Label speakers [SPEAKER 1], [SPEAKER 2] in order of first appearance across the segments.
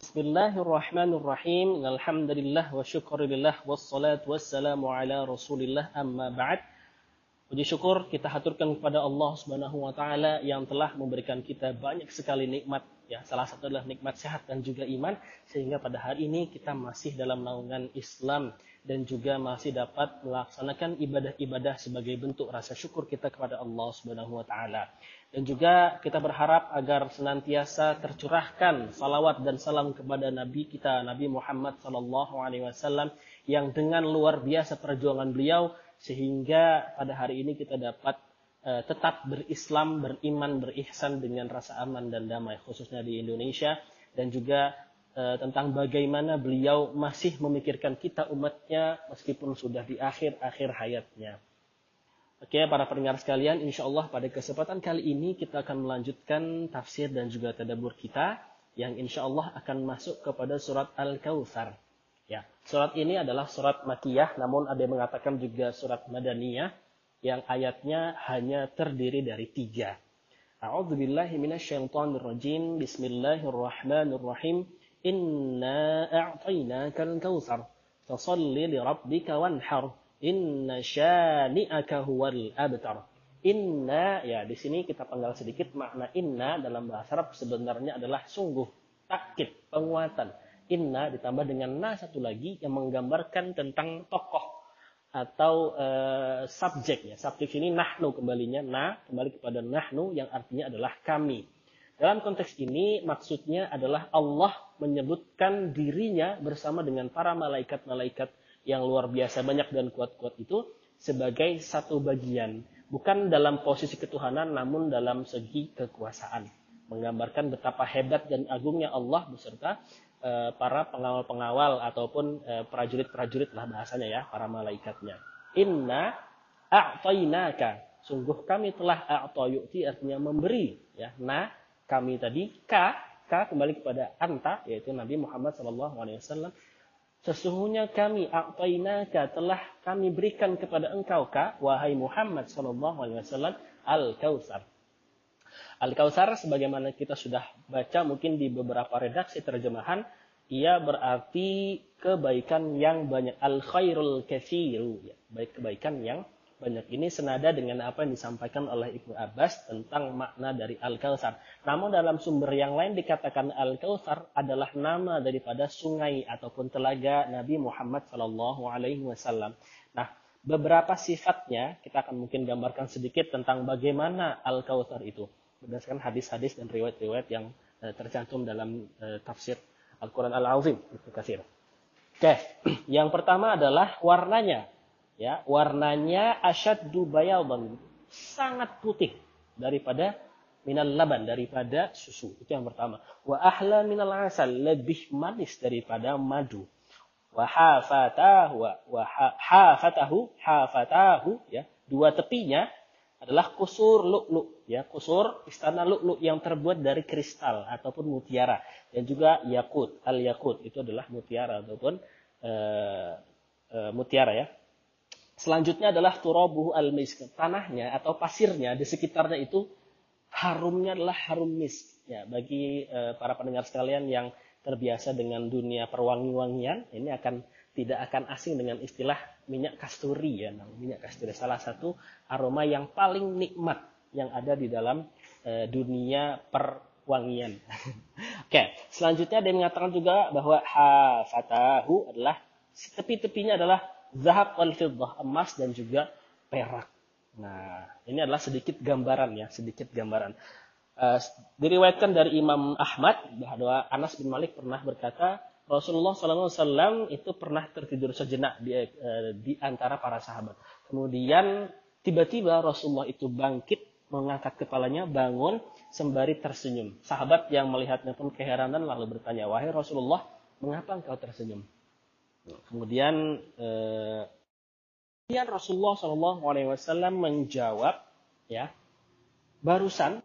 [SPEAKER 1] Bismillahirrahmanirrahim. Alhamdulillah wa syukurillah wassalatu wassalamu ala Rasulillah amma ba'd. Puji syukur kita haturkan kepada Allah Subhanahu wa taala yang telah memberikan kita banyak sekali nikmat ya. Salah satu adalah nikmat sehat dan juga iman sehingga pada hari ini kita masih dalam naungan Islam dan juga masih dapat melaksanakan ibadah-ibadah sebagai bentuk rasa syukur kita kepada Allah Subhanahu wa taala. Dan juga kita berharap agar senantiasa tercurahkan salawat dan salam kepada Nabi kita Nabi Muhammad sallallahu alaihi wasallam yang dengan luar biasa perjuangan beliau sehingga pada hari ini kita dapat uh, tetap berislam, beriman, berihsan dengan rasa aman dan damai khususnya di Indonesia dan juga tentang bagaimana beliau masih memikirkan kita umatnya meskipun sudah di akhir-akhir hayatnya. Oke, para pendengar sekalian, insya Allah pada kesempatan kali ini kita akan melanjutkan tafsir dan juga tadabur kita yang insya Allah akan masuk kepada surat Al-Kautsar. Ya, surat ini adalah surat Makiyah, namun ada yang mengatakan juga surat Madaniyah yang ayatnya hanya terdiri dari tiga. A'udzubillahi minasyaitonirrajim. Bismillahirrahmanirrahim. Inna a'tainakal kautsar. Fasalli li rabbika wanhar. Inna syani'aka huwal abtar. Inna, ya di sini kita panggal sedikit makna inna dalam bahasa Arab sebenarnya adalah sungguh, takkit, penguatan. Inna ditambah dengan na satu lagi yang menggambarkan tentang tokoh atau uh, subjek ya. Subjek ini nahnu kembalinya na kembali kepada nahnu yang artinya adalah kami. Dalam konteks ini maksudnya adalah Allah menyebutkan dirinya bersama dengan para malaikat-malaikat yang luar biasa banyak dan kuat-kuat itu sebagai satu bagian. Bukan dalam posisi ketuhanan namun dalam segi kekuasaan. Menggambarkan betapa hebat dan agungnya Allah beserta uh, para pengawal-pengawal ataupun uh, prajurit-prajurit lah bahasanya ya, para malaikatnya. Inna a'tainaka. Sungguh kami telah a'tayu'ti artinya memberi. ya Nah, kami tadi K K kembali kepada anta yaitu Nabi Muhammad SAW sesungguhnya kami a'tainaka telah kami berikan kepada engkau K wahai Muhammad SAW al-kautsar al-kautsar sebagaimana kita sudah baca mungkin di beberapa redaksi terjemahan ia berarti kebaikan yang banyak al khairul kathiru ya baik kebaikan yang banyak ini senada dengan apa yang disampaikan oleh Ibnu Abbas tentang makna dari Al-Kautsar. Namun dalam sumber yang lain dikatakan Al-Kautsar adalah nama daripada sungai ataupun telaga Nabi Muhammad wasallam. Nah, beberapa sifatnya kita akan mungkin gambarkan sedikit tentang bagaimana Al-Kautsar itu berdasarkan hadis-hadis dan riwayat-riwayat yang eh, tercantum dalam eh, tafsir Al-Qur'an Al-Azim. Oke, yang pertama adalah warnanya ya warnanya asyaddu bayadan sangat putih daripada minal laban daripada susu. Itu yang pertama. Wa ahla minal asal lebih manis daripada madu. Wa hafatahu wa hafatahu hafatahu ya. Dua tepinya adalah kusur lu'lu ya. Kusur istana lu'lu yang terbuat dari kristal ataupun mutiara. Dan juga yakut al yakut itu adalah mutiara ataupun uh, uh, mutiara ya Selanjutnya adalah turabuhu al-misk. Tanahnya atau pasirnya di sekitarnya itu harumnya adalah harum misk. Ya, bagi e, para pendengar sekalian yang terbiasa dengan dunia perwangi-wangian, ini akan tidak akan asing dengan istilah minyak kasturi ya, nah, minyak kasturi salah satu aroma yang paling nikmat yang ada di dalam e, dunia perwangian. Oke, selanjutnya dia mengatakan juga bahwa hafatahu adalah tepi-tepinya adalah zahab wal fiddah, emas dan juga perak. Nah, ini adalah sedikit gambaran ya, sedikit gambaran. Uh, diriwayatkan dari Imam Ahmad bahwa Anas bin Malik pernah berkata Rasulullah SAW itu pernah tertidur sejenak di, uh, di antara para sahabat. Kemudian tiba-tiba Rasulullah itu bangkit, mengangkat kepalanya, bangun, sembari tersenyum. Sahabat yang melihatnya pun keheranan lalu bertanya, wahai Rasulullah, mengapa engkau tersenyum? Kemudian eh, kemudian Rasulullah Shallallahu Alaihi Wasallam menjawab, ya, barusan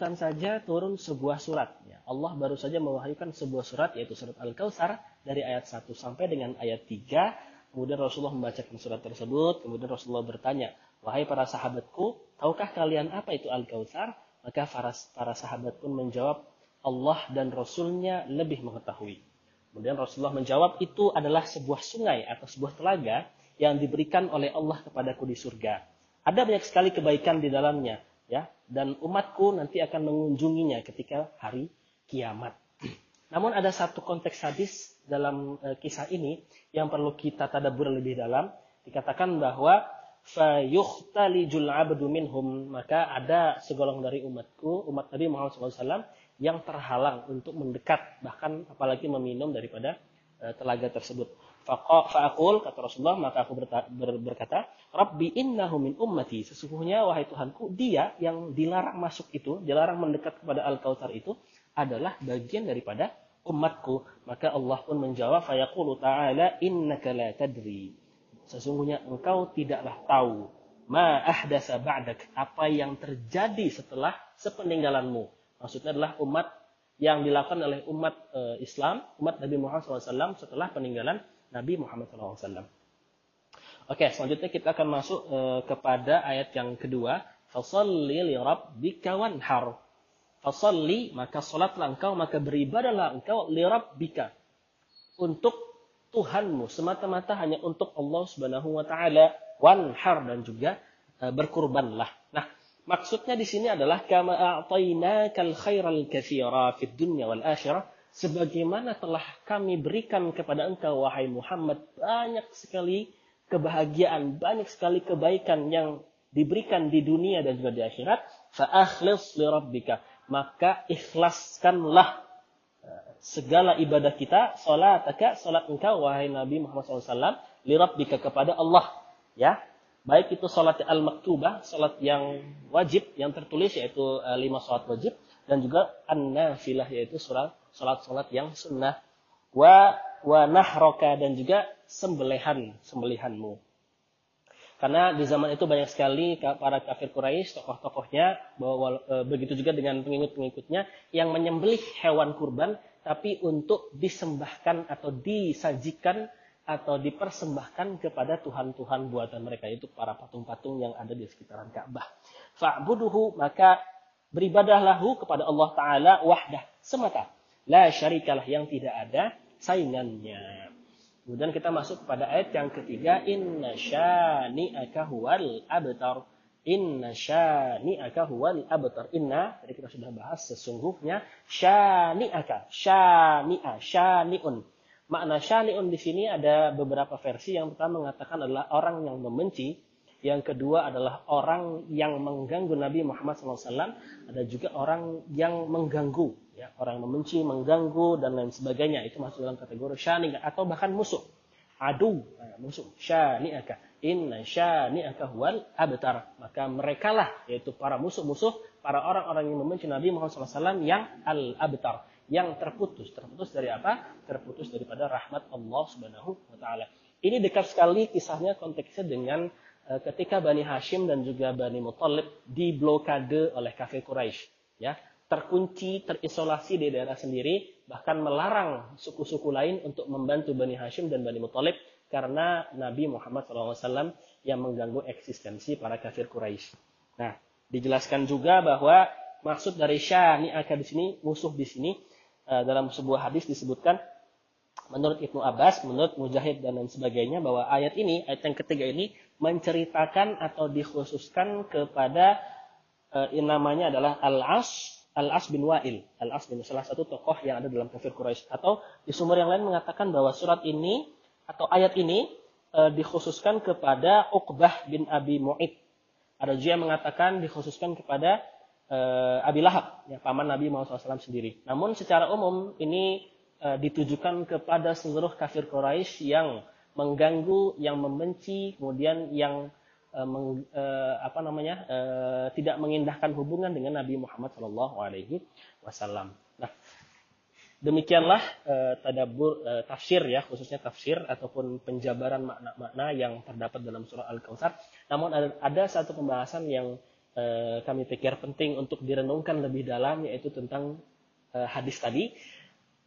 [SPEAKER 1] barusan saja turun sebuah surat. Ya. Allah baru saja mewahyukan sebuah surat yaitu surat Al-Kautsar dari ayat 1 sampai dengan ayat 3. Kemudian Rasulullah membacakan surat tersebut. Kemudian Rasulullah bertanya, wahai para sahabatku, tahukah kalian apa itu Al-Kautsar? Maka para, para sahabat pun menjawab, Allah dan Rasulnya lebih mengetahui. Kemudian Rasulullah menjawab itu adalah sebuah sungai atau sebuah telaga yang diberikan oleh Allah kepadaku di surga. Ada banyak sekali kebaikan di dalamnya, ya. Dan umatku nanti akan mengunjunginya ketika hari kiamat. Namun ada satu konteks hadis dalam e, kisah ini yang perlu kita tadabur lebih dalam. Dikatakan bahwa fayukhtalijul abdu minhum maka ada segolong dari umatku, umat Nabi Muhammad SAW yang terhalang untuk mendekat bahkan apalagi meminum daripada e, telaga tersebut. Fa'akul kata Rasulullah maka aku berkata, Rabbi innahu min ummati. Sesungguhnya wahai Tuhanku, dia yang dilarang masuk itu, dilarang mendekat kepada Al-Kautsar itu adalah bagian daripada umatku. Maka Allah pun menjawab, fayaqulu ta'ala innaka la tadri. Sesungguhnya engkau tidaklah tahu ma ahdasa ba'dak, apa yang terjadi setelah sepeninggalanmu. Maksudnya adalah umat yang dilakukan oleh umat e, Islam, umat Nabi Muhammad SAW setelah peninggalan Nabi Muhammad SAW. Oke, selanjutnya kita akan masuk e, kepada ayat yang kedua. Fasalli li rabbika wanhar. Fasalli, maka salatlah engkau, maka beribadahlah engkau li rabbika. Untuk Tuhanmu, semata-mata hanya untuk Allah Subhanahu wa taala, wanhar dan juga e, berkurbanlah. Nah, maksudnya di sini adalah kama a'tainakal khairal fid dunya wal akhirah. Sebagaimana telah kami berikan kepada engkau wahai Muhammad banyak sekali kebahagiaan, banyak sekali kebaikan yang diberikan di dunia dan juga di akhirat, fa akhlis li rabbika. Maka ikhlaskanlah eh, segala ibadah kita, salataka, salat engkau wahai Nabi Muhammad SAW, lirabbika kepada Allah, ya. Baik itu salat al-maktubah, salat yang wajib, yang tertulis yaitu uh, lima salat wajib dan juga an-nafilah yaitu salat-salat yang sunnah wa wa nahroka dan juga sembelihan sembelihanmu. Karena di zaman itu banyak sekali para kafir Quraisy, tokoh-tokohnya, bahwa e, begitu juga dengan pengikut-pengikutnya yang menyembelih hewan kurban, tapi untuk disembahkan atau disajikan atau dipersembahkan kepada Tuhan-Tuhan buatan mereka itu para patung-patung yang ada di sekitaran Ka'bah. Fa'buduhu maka beribadahlahu kepada Allah Ta'ala wahdah semata. La syarikalah yang tidak ada saingannya. Kemudian kita masuk pada ayat yang ketiga, inna syani'aka huwal abtar. Inna syani'aka huwal abtar. Inna, tadi kita sudah bahas sesungguhnya syani'aka, syani'a, syani'un. Makna syani'un di sini ada beberapa versi. Yang pertama mengatakan adalah orang yang membenci. Yang kedua adalah orang yang mengganggu Nabi Muhammad SAW. Ada juga orang yang mengganggu ya, orang membenci, mengganggu dan lain sebagainya itu masuk dalam kategori syani atau bahkan musuh. Adu, nah, musuh. Syani'aka. Inna syani'aka huwal abtar. Maka mereka lah, yaitu para musuh-musuh, para orang-orang yang membenci Nabi Muhammad SAW yang al-abtar. Yang terputus. Terputus dari apa? Terputus daripada rahmat Allah Subhanahu wa taala. Ini dekat sekali kisahnya konteksnya dengan uh, ketika Bani Hashim dan juga Bani Muttalib diblokade oleh kafir Quraisy. Ya, terkunci, terisolasi di daerah sendiri, bahkan melarang suku-suku lain untuk membantu Bani Hashim dan Bani Muthalib karena Nabi Muhammad SAW yang mengganggu eksistensi para kafir Quraisy. Nah, dijelaskan juga bahwa maksud dari syani'aka di sini, musuh di sini, eh, dalam sebuah hadis disebutkan menurut Ibnu Abbas, menurut Mujahid dan lain sebagainya bahwa ayat ini, ayat yang ketiga ini menceritakan atau dikhususkan kepada eh, namanya adalah al-as Al-As bin Wa'il. Al-As bin salah satu tokoh yang ada dalam kafir Quraisy. Atau di sumber yang lain mengatakan bahwa surat ini atau ayat ini e, dikhususkan kepada Uqbah bin Abi Mu'id. Ada juga yang mengatakan dikhususkan kepada e, Abi Lahab, ya, paman Nabi Muhammad SAW sendiri. Namun secara umum ini e, ditujukan kepada seluruh kafir Quraisy yang mengganggu, yang membenci, kemudian yang uh, meng, uh, apa namanya uh, tidak mengindahkan hubungan dengan Nabi Muhammad Wasallam. Nah, demikianlah uh, tadabur uh, tafsir ya khususnya tafsir ataupun penjabaran makna-makna yang terdapat dalam surah Al-Kautsar. Namun ada, ada satu pembahasan yang uh, kami pikir penting untuk direnungkan lebih dalam yaitu tentang uh, hadis tadi.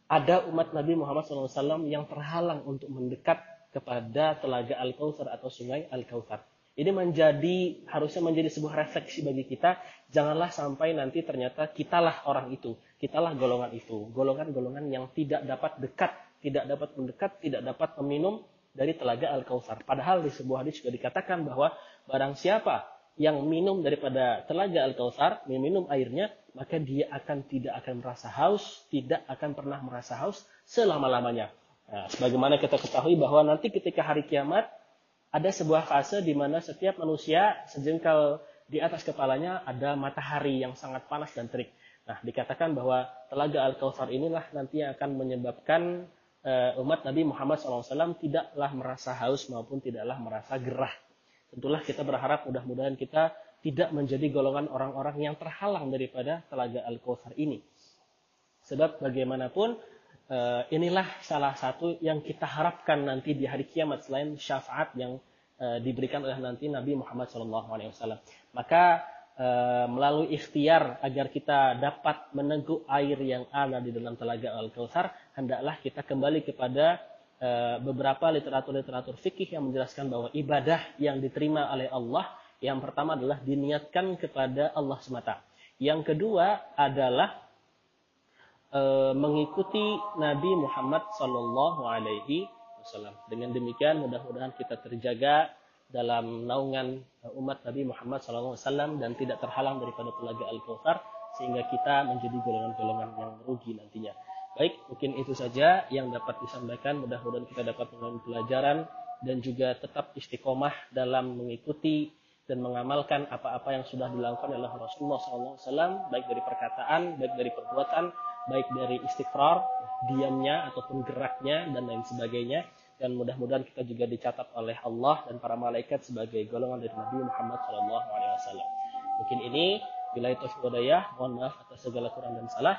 [SPEAKER 1] Ada umat Nabi Muhammad SAW yang terhalang untuk mendekat kepada telaga Al-Kautsar atau sungai Al-Kautsar Ini menjadi harusnya menjadi sebuah refleksi bagi kita. Janganlah sampai nanti ternyata kitalah orang itu, kitalah golongan itu, golongan-golongan yang tidak dapat dekat, tidak dapat mendekat, tidak dapat meminum dari telaga Al-Kautsar. Padahal di sebuah hadis juga dikatakan bahwa barang siapa yang minum daripada telaga Al-Kautsar, minum airnya, maka dia akan tidak akan merasa haus, tidak akan pernah merasa haus selama-lamanya. Nah, sebagaimana kita ketahui bahwa nanti ketika hari kiamat ada sebuah fase di mana setiap manusia sejengkal di atas kepalanya ada matahari yang sangat panas dan terik. Nah, dikatakan bahwa telaga Al-Kautsar inilah nanti yang akan menyebabkan uh, umat Nabi Muhammad SAW tidaklah merasa haus maupun tidaklah merasa gerah. Tentulah kita berharap mudah-mudahan kita tidak menjadi golongan orang-orang yang terhalang daripada telaga Al-Kautsar ini. Sebab bagaimanapun uh, inilah salah satu yang kita harapkan nanti di hari kiamat selain syafaat yang uh, diberikan oleh nanti Nabi Muhammad SAW. Maka uh, melalui ikhtiar agar kita dapat meneguk air yang ada di dalam telaga Al-Kautsar, hendaklah kita kembali kepada beberapa literatur-literatur fikih yang menjelaskan bahwa ibadah yang diterima oleh Allah yang pertama adalah diniatkan kepada Allah semata. Yang kedua adalah e, mengikuti Nabi Muhammad Sallallahu Alaihi Wasallam. Dengan demikian mudah-mudahan kita terjaga dalam naungan umat Nabi Muhammad Sallallahu Alaihi Wasallam dan tidak terhalang daripada telaga Al Kautsar sehingga kita menjadi golongan-golongan yang merugi nantinya. Baik, mungkin itu saja yang dapat disampaikan. Mudah-mudahan kita dapat mengambil pelajaran dan juga tetap istiqomah dalam mengikuti dan mengamalkan apa-apa yang sudah dilakukan oleh Rasulullah SAW, baik dari perkataan, baik dari perbuatan, baik dari istighfar, diamnya ataupun geraknya dan lain sebagainya. Dan mudah-mudahan kita juga dicatat oleh Allah dan para malaikat sebagai golongan dari Nabi Muhammad SAW. Mungkin ini bila itu wadayah, mohon maaf atas segala kurang dan salah.